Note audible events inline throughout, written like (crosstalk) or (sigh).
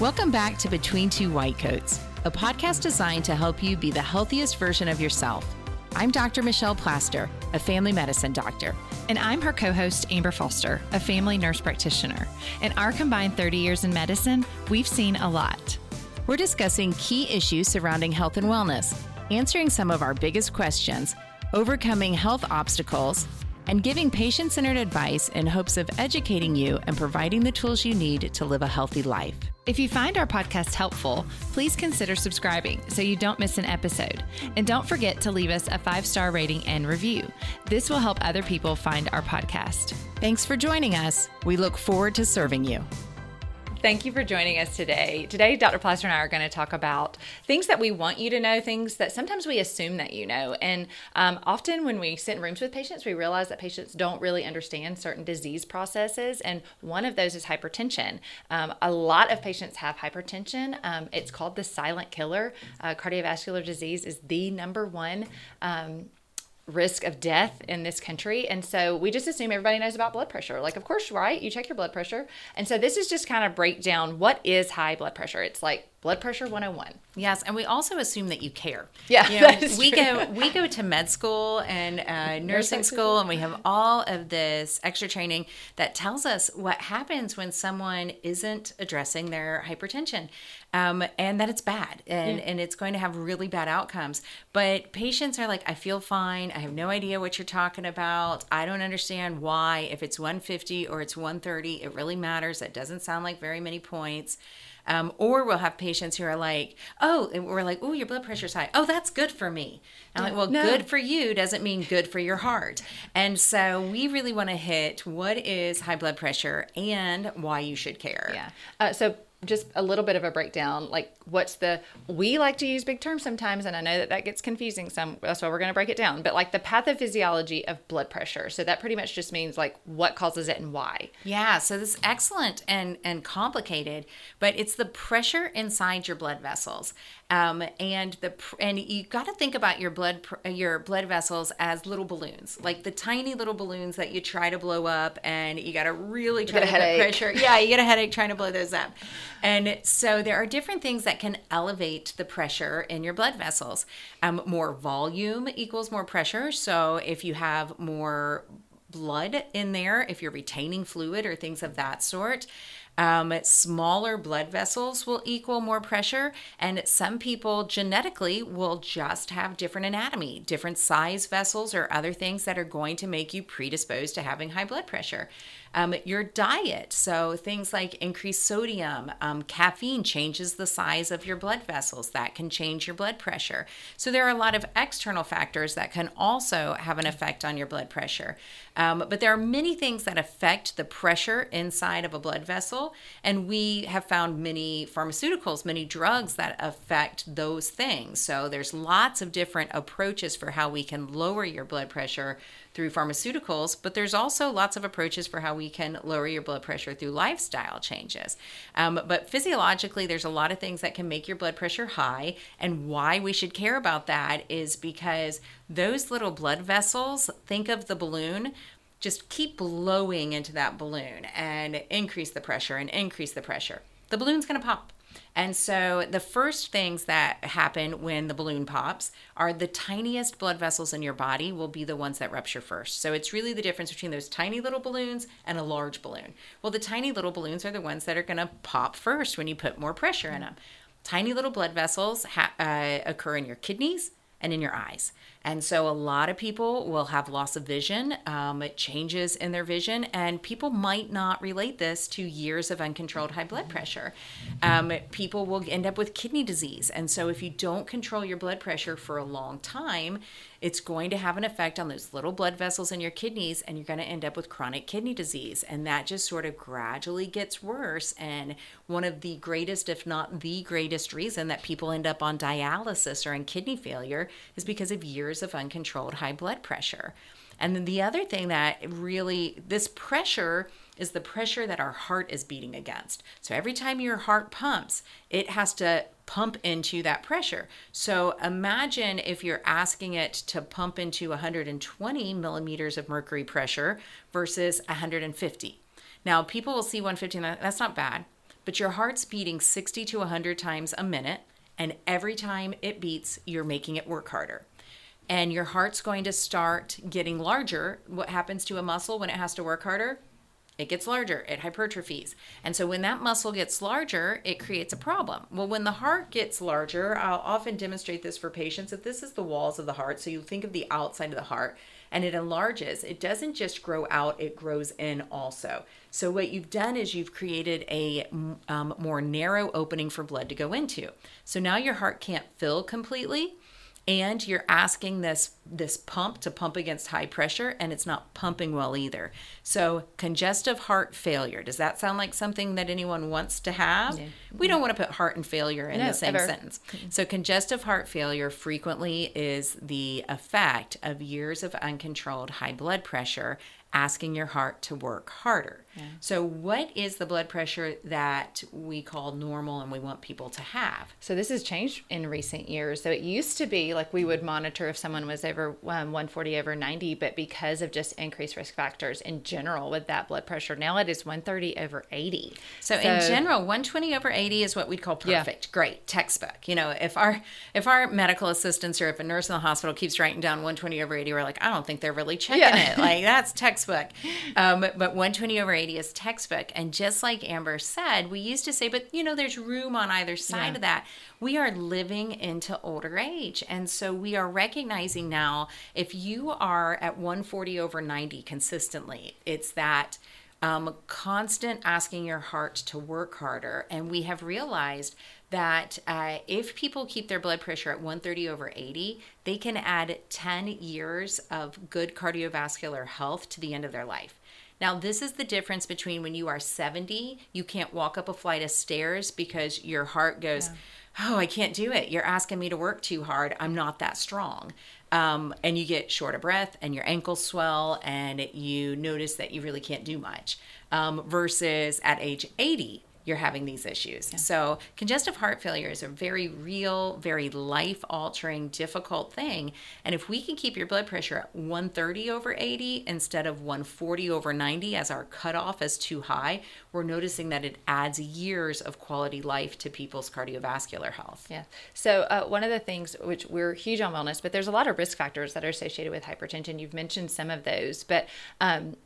Welcome back to Between Two White Coats, a podcast designed to help you be the healthiest version of yourself. I'm Dr. Michelle Plaster, a family medicine doctor. And I'm her co host, Amber Foster, a family nurse practitioner. In our combined 30 years in medicine, we've seen a lot. We're discussing key issues surrounding health and wellness, answering some of our biggest questions, overcoming health obstacles, and giving patient centered advice in hopes of educating you and providing the tools you need to live a healthy life. If you find our podcast helpful, please consider subscribing so you don't miss an episode. And don't forget to leave us a five star rating and review. This will help other people find our podcast. Thanks for joining us. We look forward to serving you. Thank you for joining us today. Today, Dr. Plaster and I are going to talk about things that we want you to know, things that sometimes we assume that you know. And um, often when we sit in rooms with patients, we realize that patients don't really understand certain disease processes. And one of those is hypertension. Um, a lot of patients have hypertension. Um, it's called the silent killer. Uh, cardiovascular disease is the number one um, risk of death in this country. And so we just assume everybody knows about blood pressure. Like, of course, right? You check your blood pressure. And so this is just kind of break down what is high blood pressure. It's like blood pressure 101 yes and we also assume that you care. Yeah you know, we true. go we go to med school and uh, (laughs) nursing school and we have all of this extra training that tells us what happens when someone isn't addressing their hypertension um, and that it's bad and, yeah. and it's going to have really bad outcomes. But patients are like i feel fine. I have no idea what you're talking about. I don't understand why. If it's 150 or it's 130 it really matters. That doesn't sound like very many points um, or we'll have patients who are like, oh, and we're like, oh, your blood pressure's high. Oh, that's good for me. I'm like, well, no. good for you doesn't mean good for your heart. And so we really want to hit what is high blood pressure and why you should care. Yeah. Uh, so just a little bit of a breakdown like what's the we like to use big terms sometimes and i know that that gets confusing some that's why we're going to break it down but like the pathophysiology of blood pressure so that pretty much just means like what causes it and why yeah so this is excellent and and complicated but it's the pressure inside your blood vessels um, and the and you got to think about your blood your blood vessels as little balloons, like the tiny little balloons that you try to blow up, and you got to really try to put pressure. Yeah, you get a headache trying to blow those up. And so there are different things that can elevate the pressure in your blood vessels. Um, more volume equals more pressure. So if you have more blood in there, if you're retaining fluid or things of that sort, um, smaller blood vessels will equal more pressure, and some people genetically will just have different anatomy, different size vessels, or other things that are going to make you predisposed to having high blood pressure. Um, your diet, so things like increased sodium, um, caffeine changes the size of your blood vessels. That can change your blood pressure. So there are a lot of external factors that can also have an effect on your blood pressure. Um, but there are many things that affect the pressure inside of a blood vessel. And we have found many pharmaceuticals, many drugs that affect those things. So there's lots of different approaches for how we can lower your blood pressure through pharmaceuticals, but there's also lots of approaches for how we can lower your blood pressure through lifestyle changes. Um, but physiologically, there's a lot of things that can make your blood pressure high. And why we should care about that is because those little blood vessels, think of the balloon, just keep blowing into that balloon and increase the pressure and increase the pressure. The balloon's to pop. And so the first things that happen when the balloon pops are the tiniest blood vessels in your body will be the ones that rupture first. So it's really the difference between those tiny little balloons and a large balloon. Well, the tiny little balloons are the ones that are going to pop first when you put more pressure in them. Tiny little blood vessels ha- uh, occur in your kidneys and in your eyes. And so a lot of people will have loss of vision, um, changes in their vision, and people might not relate this to years of uncontrolled high blood pressure. Um, people will end up with kidney disease. And so if you don't control your blood pressure for a long time, it's going to have an effect on those little blood vessels in your kidneys, and you're going to end up with chronic kidney disease. And that just sort of gradually gets worse. And one of the greatest, if not the greatest, reason that people end up on dialysis or in kidney failure is because of years years of uncontrolled high blood pressure. And then the other thing that really, this pressure is the pressure that our heart is beating against. So every time your heart pumps, it has to pump into that pressure. So imagine if you're asking it to pump into 120 millimeters of mercury pressure versus 150. Now, people will see 150, that's not bad. but your heart's beating 60 to 100 times a minute, and every time it beats, you're making it work harder. And your heart's going to start getting larger. What happens to a muscle when it has to work harder? it gets larger, it hypertrophies. And so when that muscle gets larger, it creates a problem. Well, when the heart gets larger, I'll often demonstrate this for patients that this is the walls of the heart. So you think of the outside of the heart and it enlarges. It doesn't just grow out, it grows in also. So what you've done is you've created a um, more narrow opening for blood to go into. So now your heart can't fill completely and you're asking this this pump to pump against high pressure and it's not pumping well either so congestive heart failure does that sound like something that anyone wants to have yeah. we don't want to put heart and failure in no, the same ever. sentence so congestive heart failure frequently is the effect of years of uncontrolled high blood pressure asking your heart to work harder. Yeah. So, what is the blood pressure that we call normal and we want people to have? So, this has changed in recent years. So, it used to be like we would monitor if someone was over um, 140 over 90, but because of just increased risk factors in general with that blood pressure, now it is 130 over 80. So, so in general, 120 over 80 is what we'd call perfect. Yeah. Great textbook. You know, if our if our medical assistants or if a nurse in the hospital keeps writing down 120 over 80, we're like, I don't think they're really checking yeah. it. Like that's textbook textbook. (laughs) Um, but 120 over 80 is textbook. And just like Amber said, we used to say, but you know, there's room on either side yeah. of that. We are living into older age. And so we are recognizing now if you are at 140 over 90 consistently, it's that um, constant asking your heart to work harder. And we have realized that uh, if people keep their blood pressure at 130 over 80, they can add 10 years of good cardiovascular health to the end of their life. Now, this is the difference between when you are 70, you can't walk up a flight of stairs because your heart goes, yeah. Oh, I can't do it. You're asking me to work too hard. I'm not that strong. Um, and you get short of breath and your ankles swell and you notice that you really can't do much. Um, versus at age 80, you're having these issues. Yeah. So, congestive heart failure is a very real, very life altering, difficult thing. And if we can keep your blood pressure at 130 over 80 instead of 140 over 90 as our cutoff is too high, we're noticing that it adds years of quality life to people's cardiovascular health. Yeah. So, uh, one of the things which we're huge on wellness, but there's a lot of risk factors that are associated with hypertension. You've mentioned some of those, but um,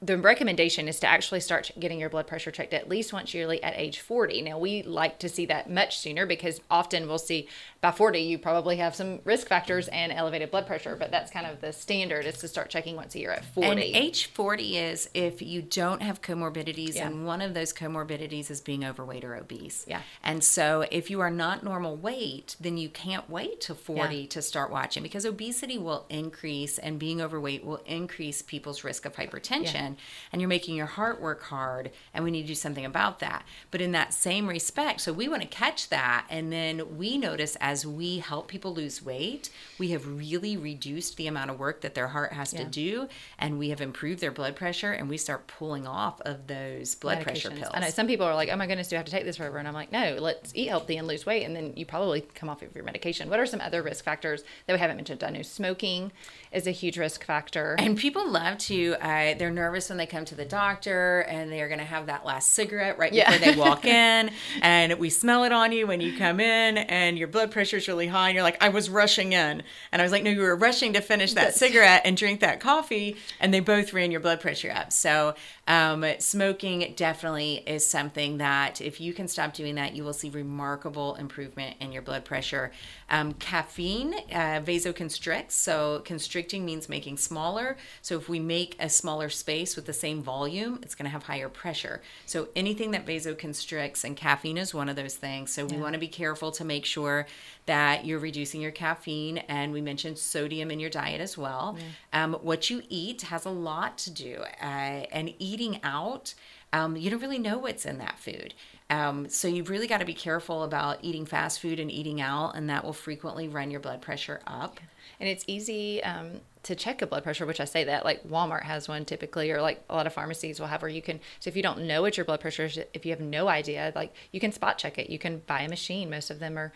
the recommendation is to actually start getting your blood pressure checked at least once yearly at age 40. Now, we like to see that much sooner because often we'll see by 40 you probably have some risk factors and elevated blood pressure, but that's kind of the standard is to start checking once a year at 40. And age 40 is if you don't have comorbidities, yeah. and one of those comorbidities is being overweight or obese. Yeah. And so if you are not normal weight, then you can't wait to 40 yeah. to start watching because obesity will increase and being overweight will increase people's risk of hypertension. Yeah and you're making your heart work hard and we need to do something about that. But in that same respect so we want to catch that and then we notice as we help people lose weight we have really reduced the amount of work that their heart has yeah. to do and we have improved their blood pressure and we start pulling off of those blood pressure pills. I know some people are like oh my goodness do i have to take this forever? And i'm like no let's eat healthy and lose weight and then you probably come off of your medication. What are some other risk factors that we haven't mentioned? I know smoking is a huge risk factor. And people love to uh, they're nervous nervous when they come to the doctor and they're going to have that last cigarette right before they walk (laughs) in and we smell it on you when you come in and your blood pressure is really high and you're like I was rushing in. And I was like no you were rushing to finish that cigarette and drink that coffee and they both ran your blood pressure up. So um, smoking definitely is something that if you can stop doing that you will see remarkable improvement in your blood pressure. Um, caffeine uh, vasoconstricts so constricting means making smaller. So if we make a smaller space with the same volume, it's going to have higher pressure. So anything that vasoconstricts, and caffeine is one of those things. So we want to be careful to make sure that you're reducing your caffeine. And we mentioned sodium in your diet as well. Yeah. Um, what you eat has a lot to do. Uh, and eating out, um, you don't really know what's in that food. Um, so you've really got to be careful about eating fast food and eating out, and that will frequently run your blood pressure up. And it's easy um, to check a blood pressure, which I say that like Walmart has one typically, or like a lot of pharmacies will have where you can. So if you don't know what your blood pressure is, if you have no idea, like you can spot check it. You can buy a machine. Most of them are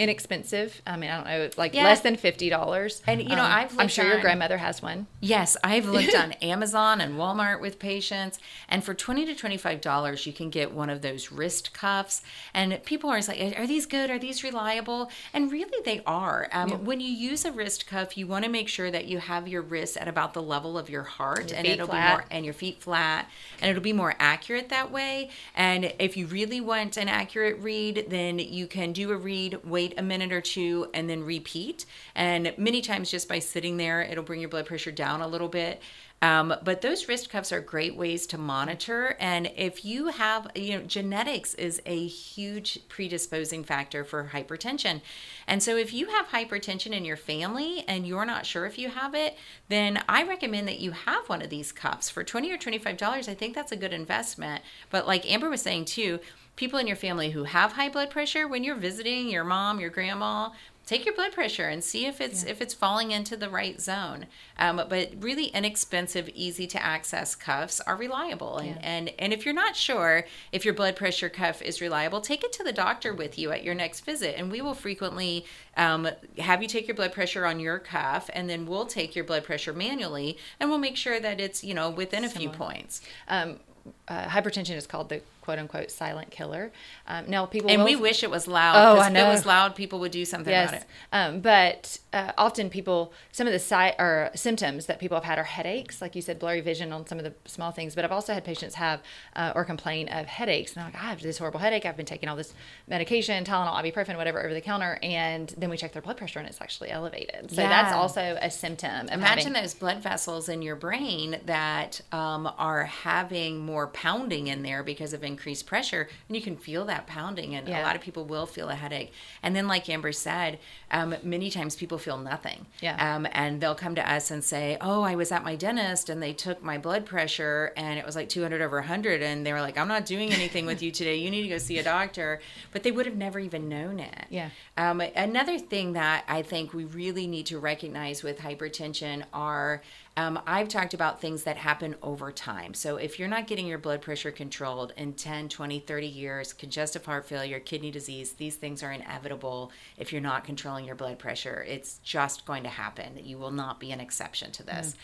inexpensive. I mean, I don't know, like Yeah. less than fifty dollars. And, you know, I've I'm sure your grandmother has one. Yes, I've (laughs) looked on Amazon and Walmart with patients, and for twenty to twenty-five dollars, you can get one of those wrist cuffs. And people are always like, "Are these good? Are these reliable?" And really, they are. Um, When you use a wrist cuff, you want to make sure that you have your wrists at about the level of your heart, Your and it'll flat. be more and your feet flat, and it'll be more accurate that way. And if you really want an accurate read, then you can do a read, wait a minute or two, and then repeat. And many times, just by sitting there, it'll bring your blood pressure down a little bit. Um, but those wrist cuffs are great ways to monitor. And if you have, you know, genetics is a huge predisposing factor for hypertension. And so if you have hypertension in your family and you're not sure if you have it, then I recommend that you have one of these cuffs for 20 or $25. I think that's a good investment. But like Amber was saying too, people in your family who have high blood pressure, when you're visiting your mom, your grandma, take your blood pressure and see if it's if it's falling into the right zone. Um, but really inexpensive, easy to access cuffs are reliable. And, and and if you're not sure if your blood pressure cuff is reliable, take it to the doctor with you at your next visit, and we will frequently um, have you take your blood pressure on your cuff, and then we'll take your blood pressure manually, and we'll make sure that it's you know within a few points. Um, uh, hypertension is called the quote unquote silent killer. Um, now people And will we wish it was loud. Oh, I if know. it was loud, people would do something about it. um, but uh, often people, some of the si- or symptoms that people have had are headaches, like you said, blurry vision on some of the small things. But I've also had patients have uh, or complain of headaches, and they're like, I have this horrible headache. I've been taking all this medication, Tylenol, ibuprofen, whatever, over the counter, and then we check their blood pressure, and it's actually elevated. So that's also a symptom. Imagine having, those blood vessels in your brain that um, are having more pounding in there because of increased pressure, and you can feel that pounding. And a lot of people will feel a headache. And then, like Amber said, um, many times people feel nothing. Yeah. Um, and they'll come to us and say, "Oh, I was at my dentist and they took my blood pressure and it was like 200 over 100." And they were like, "I'm not doing anything with you today. You need to go see a doctor." But they would have never even known it. Yeah. Um, another thing that I think we really need to recognize with hypertension are um, I've talked about things that happen over time. So if you're not getting your blood pressure controlled in 10, 20, 30 years, congestive heart failure, kidney disease, these things are inevitable if you're not controlling your blood pressure. It's just going to happen. You will not be an exception to this.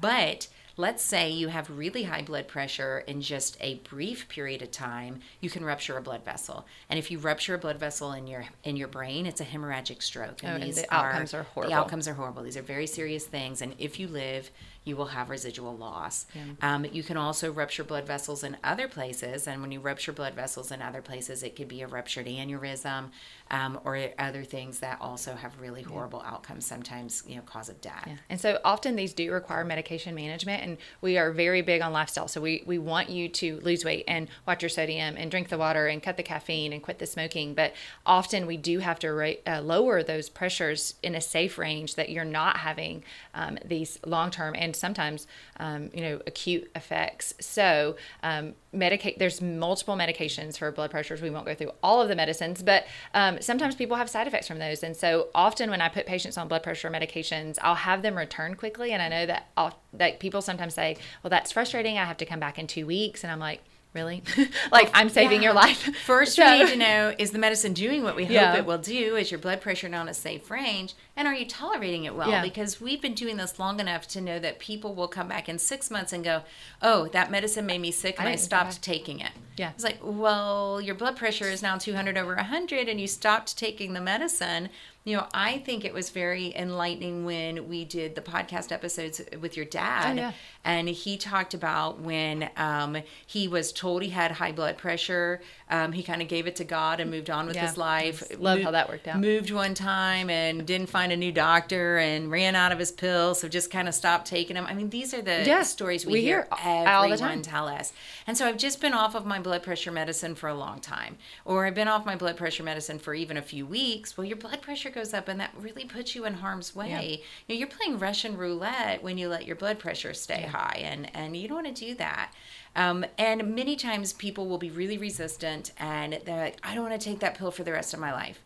But let's say you have really high blood pressure in just a brief period of time, you can rupture a blood vessel. And if you rupture a blood vessel in your in your brain, it's a hemorrhagic stroke. Oh, and the outcomes are horrible. The outcomes are horrible. These are very serious things. And if you live, you will have residual loss. Um, you can also rupture blood vessels in other places. And when you rupture blood vessels in other places, it could be a ruptured aneurysm um, or other things that also have really horrible outcomes, sometimes, you know, cause of death. Yeah. And so often these do require medication management, and we are very big on lifestyle. So we, we want you to lose weight and watch your sodium and drink the water and cut the caffeine and quit the smoking. But often we do have to uh, lower those pressures in a safe range that you're not having um, these long term and sometimes um, you know acute effects. So um, medicate. There's multiple medications for blood pressures. We won't go through all of the medicines, but um, sometimes people have side effects from those. And so often when I put patients on blood pressure medications, I'll have them return quickly. And I know that I'll, that people sometimes say, "Well, that's frustrating. I have to come back in two weeks." And I'm like, "Really? (laughs) like I'm saving your life." (laughs) First, So- we need to know is the medicine doing what we hope Yeah. it will do? Is your blood pressure now in a safe range? And are you tolerating it well? Yeah. Because we've been doing this long enough to know that people will come back in six months and go, Oh, that medicine made me sick and I, didn't stopped try." taking it. Yeah. It's like, Well, your blood pressure is now 200 over 100 and you stopped taking the medicine. You know, I think it was very enlightening when we did the podcast episodes with your dad. Oh, yeah. And he talked about when um, he was told he had high blood pressure. Um, he kind of gave it to God and moved on with Yeah. his life. Love Mo- how that worked out. Moved one time and didn't find a new doctor and ran out of his pills, so just kind of stopped taking them. I mean, these are the Yeah, stories we, we hear, hear everyone all the time. tell us. And so I've just been off of my blood pressure medicine for a long time, or I've been off my blood pressure medicine for even a few weeks. Well, your blood pressure goes up, and that really puts you in harm's way. You know, you're playing Russian roulette when you let your blood pressure stay high, and and you don't want to do that. Um, and many times people will be really resistant, and they're like, I don't want to take that pill for the rest of my life.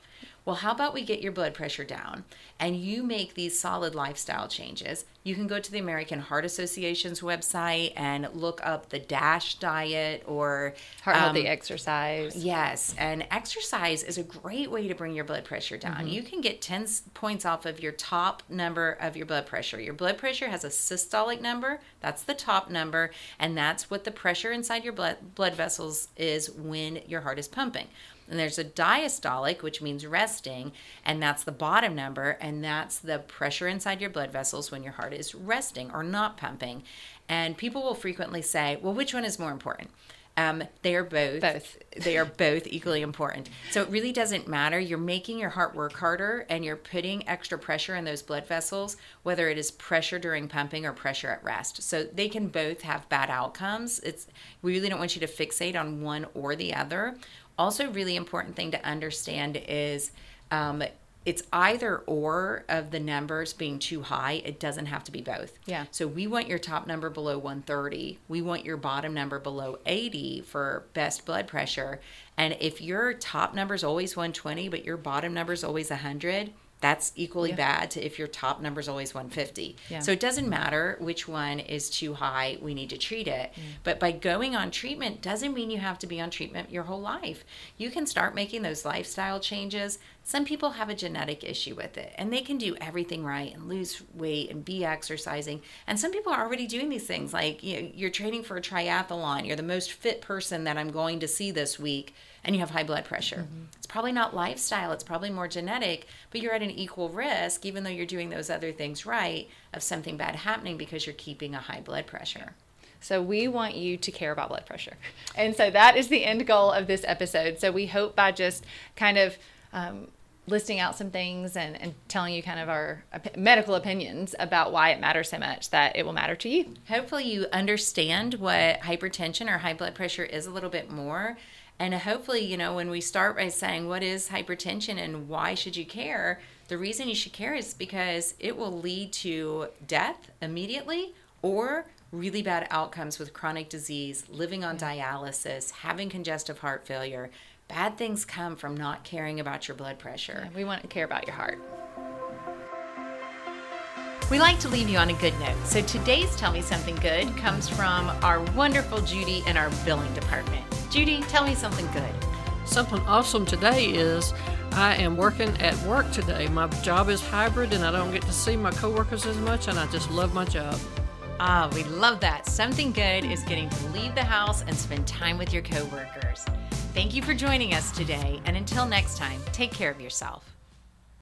Well, how about we get your blood pressure down and you make these solid lifestyle changes? You can go to the American Heart Association's website and look up the DASH diet or heart healthy um, exercise. Yes, and exercise is a great way to bring your blood pressure down. Mm-hmm. You can get 10 points off of your top number of your blood pressure. Your blood pressure has a systolic number, that's the top number, and that's what the pressure inside your blood blood vessels is when your heart is pumping. And there's a diastolic, which means resting, and that's the bottom number, and that's the pressure inside your blood vessels when your heart is resting or not pumping. And people will frequently say, well, which one is more important? Um, they are both. Both. They are both equally important. So it really doesn't matter. You're making your heart work harder and you're putting extra pressure in those blood vessels, whether it is pressure during pumping or pressure at rest. So they can both have bad outcomes. It's we really don't want you to fixate on one or the other. Also, really important thing to understand is um, it's either or of the numbers being too high. It doesn't have to be both. Yeah. So we want your top number below 130. We want your bottom number below 80 for best blood pressure. And if your top number is always 120, but your bottom number is always 100, that's equally yeah. bad to if your top number is always 150. Yeah. So it doesn't matter which one is too high, we need to treat it. Mm. But by going on treatment doesn't mean you have to be on treatment your whole life. You can start making those lifestyle changes. Some people have a genetic issue with it and they can do everything right and lose weight and be exercising. And some people are already doing these things like you know, you're training for a triathlon, you're the most fit person that I'm going to see this week and you have high blood pressure. Mm-hmm. It's probably not lifestyle, it's probably more genetic, but you're at an equal risk, even though you're doing those other things right, of something bad happening because you're keeping a high blood pressure. So we want you to care about blood pressure. And so that is the end goal of this episode. So we hope by just kind of um, listing out some things and, and telling you kind of our op- medical opinions about why it matters so much that it will matter to you. Hopefully you understand what hypertension or high blood pressure is a little bit more and hopefully, you know, when we start by saying what is hypertension and why should you care, the reason you should care is because it will lead to death immediately or really bad outcomes with chronic disease, living on mm-hmm. dialysis, having congestive heart failure. Bad things come from not caring about your blood pressure. Yeah, we want to care about your heart. We like to leave you on a good note. So today's Tell Me Something Good comes from our wonderful Judy in our billing department. Judy, tell me something good. Something awesome today is I am working at work today. My job is hybrid and I don't get to see my coworkers as much, and I just love my job. Ah, we love that. Something good is getting to leave the house and spend time with your coworkers. Thank you for joining us today, and until next time, take care of yourself.